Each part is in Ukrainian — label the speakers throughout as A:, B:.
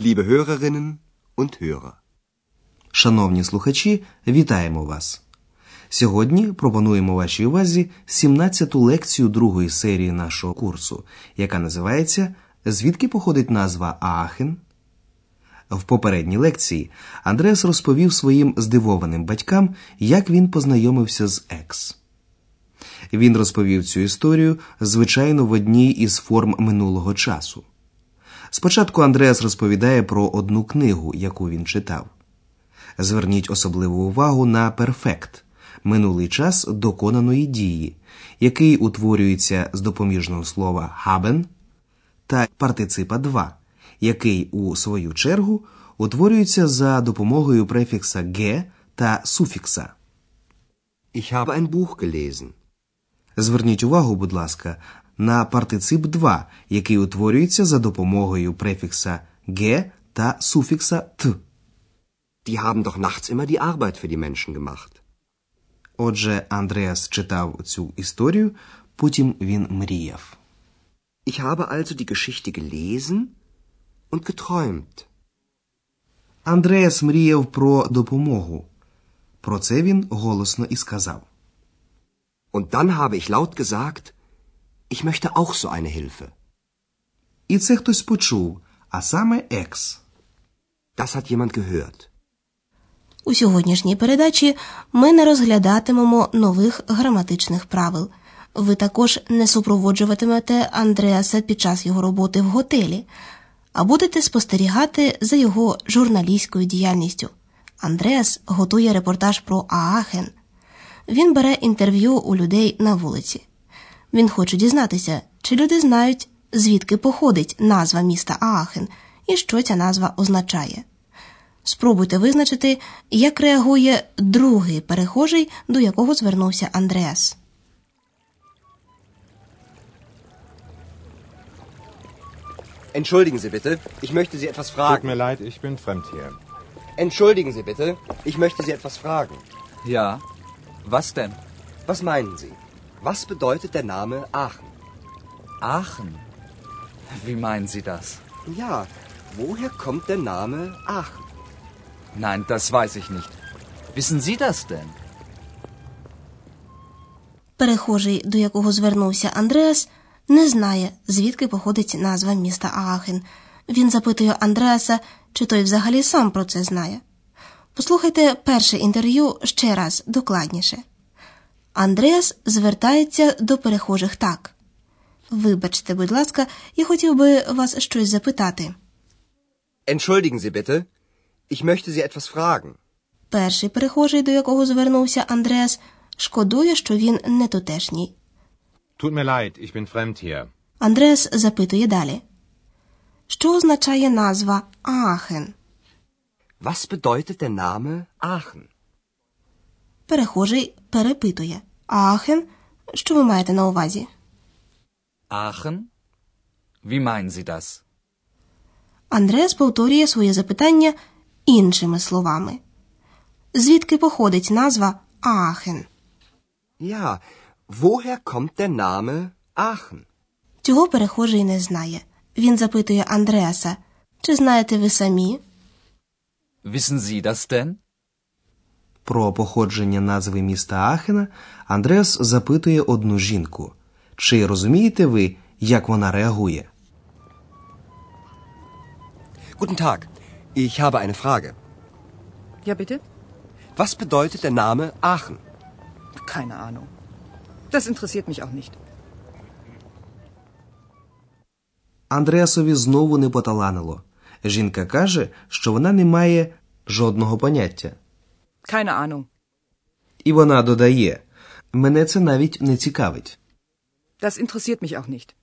A: liebe Hörerinnen und Hörer.
B: Шановні слухачі, вітаємо вас! Сьогодні пропонуємо вашій увазі 17-ту лекцію другої серії нашого курсу, яка називається Звідки походить назва Аахен? В попередній лекції Андреас розповів своїм здивованим батькам, як він познайомився з Екс. Він розповів цю історію, звичайно, в одній із форм минулого часу. Спочатку Андреас розповідає про одну книгу, яку він читав. Зверніть особливу увагу на перфект минулий час доконаної дії, який утворюється з допоміжного слова haben та партиципа 2, який у свою чергу утворюється за допомогою префікса ге та суфікса.
A: Ich habe ein Buch gelesen.
B: Зверніть увагу, будь ласка, на партицип 2, який утворюється за допомогою префікса ге та суфікса т.
A: Die haben doch nachts immer die Arbeit für die Menschen gemacht.
B: Отже, Андреас читав цю історію, потім він мріяв.
A: Ich habe also die Geschichte gelesen und geträumt.
B: Андреас мріяв про допомогу. Про це він голосно і сказав.
A: Und dann habe ich laut gesagt, ich möchte auch so eine Hilfe.
B: І це хтось почув, а саме Екс.
A: Das hat jemand gehört.
C: У сьогоднішній передачі ми не розглядатимемо нових граматичних правил. Ви також не супроводжуватимете Андреаса під час його роботи в готелі, а будете спостерігати за його журналістською діяльністю. Андреас готує репортаж про Аахен. Він бере інтерв'ю у людей на вулиці. Він хоче дізнатися, чи люди знають, звідки походить назва міста Аахен і що ця назва означає. Спробуйте визначити, як реагує другий перехожий, до якого звернувся Андреас.
A: Entschuldigen Sie bitte, ich möchte Sie etwas
D: Tut mir leid, ich bin fremd hier.
A: Entschuldigen Sie bitte, ich möchte Sie etwas fragen.
E: Ja. Was denn?
A: Was meinen Sie? Was bedeutet der Name Aachen?
E: Aachen. Wie meinen Sie das?
A: Ja, woher kommt der Name Aachen?
E: Nein, das weiß ich nicht. Wissen Sie das denn?
C: Перехожий, до якого звернувся Андреас, не знає, звідки походить назва міста Аахен. Він запитує Андреаса, чи той взагалі сам про це знає. Послухайте перше інтерв'ю ще раз докладніше. Андреас звертається до перехожих так. Вибачте, будь ласка, я хотів би вас щось запитати.
A: Entschuldigen Sie bitte, ich möchte Sie etwas fragen.
C: Перший перехожий, до якого звернувся Андреас, шкодує, що він не тутешній.
D: Tut mir leid, ich bin fremd hier.
C: Андреас запитує далі. Що означає назва Аахен?
A: Was bedeutet der Name Aachen?
C: Перехожий перепитує. Аахен? Що ви маєте на увазі?
E: Aachen? Wie meinen Sie das?
C: Андреас повторює своє запитання іншими словами. Звідки походить назва Аахен?
A: Ja, woher kommt der Name Aachen?
C: Цього перехожий не знає. Він запитує Андреаса, чи знаєте ви самі?
E: Wissen Sie das denn?
B: Про походження назви міста Аахена Андреас запитує одну жінку. Чи розумієте ви, як вона реагує?
A: Guten Tag, ich habe eine Frage.
F: Ja, bitte?
A: Was bedeutet der Name Aachen?
F: Keine Ahnung. Das interessiert mich auch nicht.
B: Андреасові знову не поталанило. Жінка каже, що вона не має жодного поняття.
F: Keine Ahnung.
B: І вона додає: мене це навіть не цікавить.
F: Das interessiert mich auch nicht.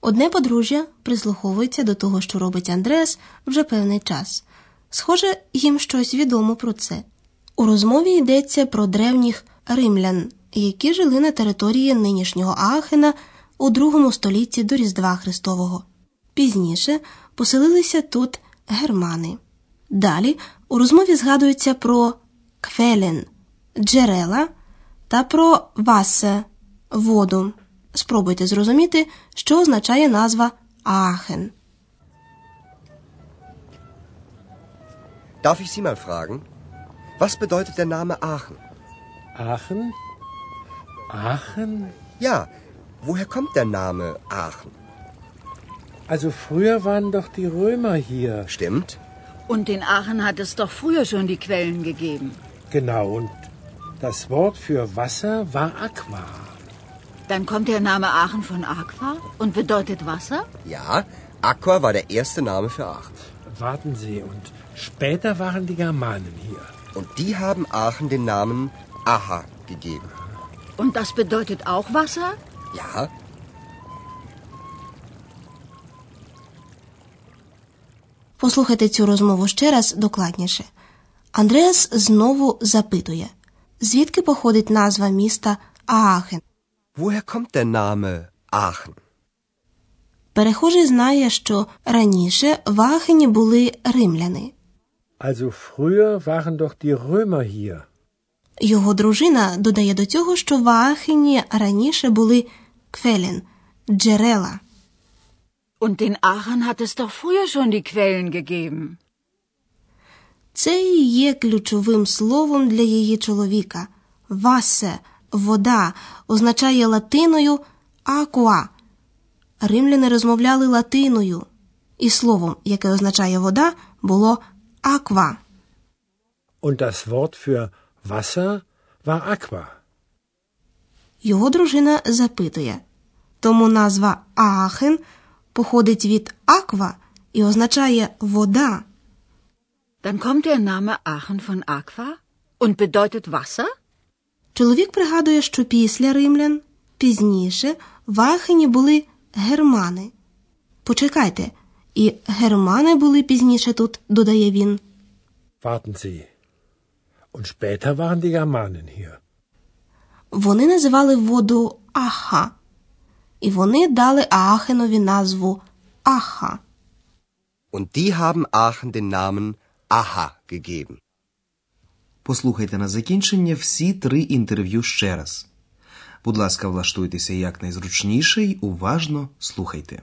C: Одне подружжя прислуховується до того, що робить Андреас вже певний час. Схоже, їм щось відомо про це. У розмові йдеться про древніх римлян, які жили на території нинішнього Аахена у другому столітті до Різдва Христового. Пізніше поселилися тут германи. Далі у розмові згадується про кфелен джерела та про васе воду. Спробуйте зрозуміти, що означає назва Аахен.
A: Darf ich Sie mal fragen? Was bedeutet der Name Aachen?
G: Aachen? Aachen?
A: Ja, woher kommt der Name Aachen?
G: Also früher waren doch die Römer hier.
A: Stimmt?
H: Und in Aachen hat es doch früher schon die Quellen gegeben.
G: Genau, und das Wort für Wasser war Aqua.
H: Dann kommt der Name Aachen von Aqua und bedeutet Wasser?
A: Ja, Aqua war der erste Name für Aachen.
G: Warten Sie, und später waren die Germanen hier.
A: Und die haben Aachen den Namen Aha gegeben.
H: Und das bedeutet auch Wasser?
A: Ja,
C: Послухайте цю розмову ще раз докладніше. Андреас знову запитує, звідки походить назва міста Аахен.
A: woher kommt der Name Aachen?
C: Перехожий знає, що раніше в Аахені були римляни.
G: Also früher waren doch die Römer hier.
C: Його дружина додає до цього, що в Аахені раніше були кфелен джерела.
H: Und in Aachen hat es doch früher schon die Quellen gegeben.
C: Це і є ключовим словом для її чоловіка. Васе, вода, означає латиною акуа. Римляни розмовляли латиною, і словом, яке означає вода, було аква.
G: Und das Wort für Wasser war Aqua.
C: Його дружина запитує. Тому назва Аахен походить від аква і означає вода.
H: Dann kommt der Name Aachen von Aqua und bedeutet Wasser?
C: Чоловік пригадує, що після римлян пізніше в Аахені були германи. Почекайте, і германи були пізніше тут, додає він.
G: Warten Sie. Und später waren die Germanen hier.
C: Вони називали воду Аха, і вони дали Аахенові назву Аха.
A: Und die haben Aachen den Namen Aha gegeben.
B: Послухайте на закінчення всі три інтерв'ю ще раз. Будь ласка, влаштуйтеся якнайзручніше й уважно слухайте.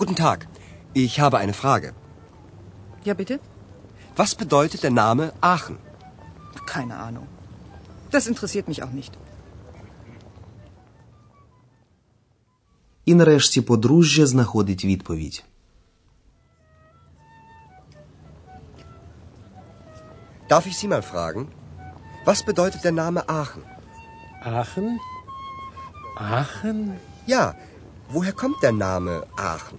A: Guten Tag, ich habe eine Frage.
F: Ja, bitte?
A: Was bedeutet der Name Aachen?
F: Keine Ahnung. Das interessiert mich auch nicht.
B: І нарешті подружжя знаходить відповідь.
A: Darf ich Sie mal fragen? Was bedeutet der Name Aachen?
G: Aachen? Aachen?
A: Ja, woher kommt der Name Aachen?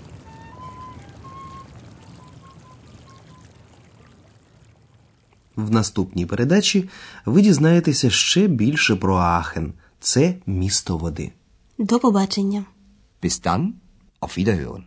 B: в наступній передачі ви дізнаєтеся ще більше про Аахен. Це місто води.
C: До побачення.
A: Bis dann, auf Wiederhören.